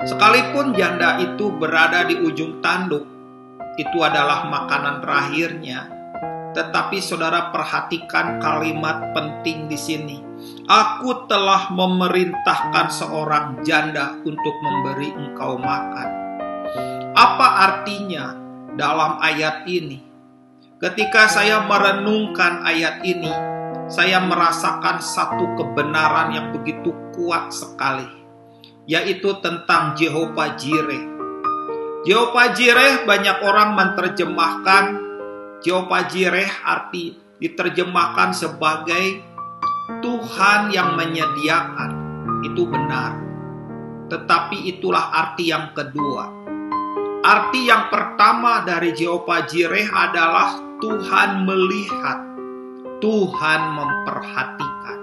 Sekalipun janda itu berada di ujung tanduk, itu adalah makanan terakhirnya. Tetapi saudara perhatikan kalimat penting di sini. Aku telah memerintahkan seorang janda untuk memberi engkau makan. Apa artinya dalam ayat ini? Ketika saya merenungkan ayat ini, saya merasakan satu kebenaran yang begitu kuat sekali, yaitu tentang Jehovah Jireh. Jehovah Jireh banyak orang menerjemahkan Jehovah Jireh arti diterjemahkan sebagai Tuhan yang menyediakan. Itu benar. Tetapi itulah arti yang kedua. Arti yang pertama dari Jehovah Jireh adalah Tuhan melihat, Tuhan memperhatikan.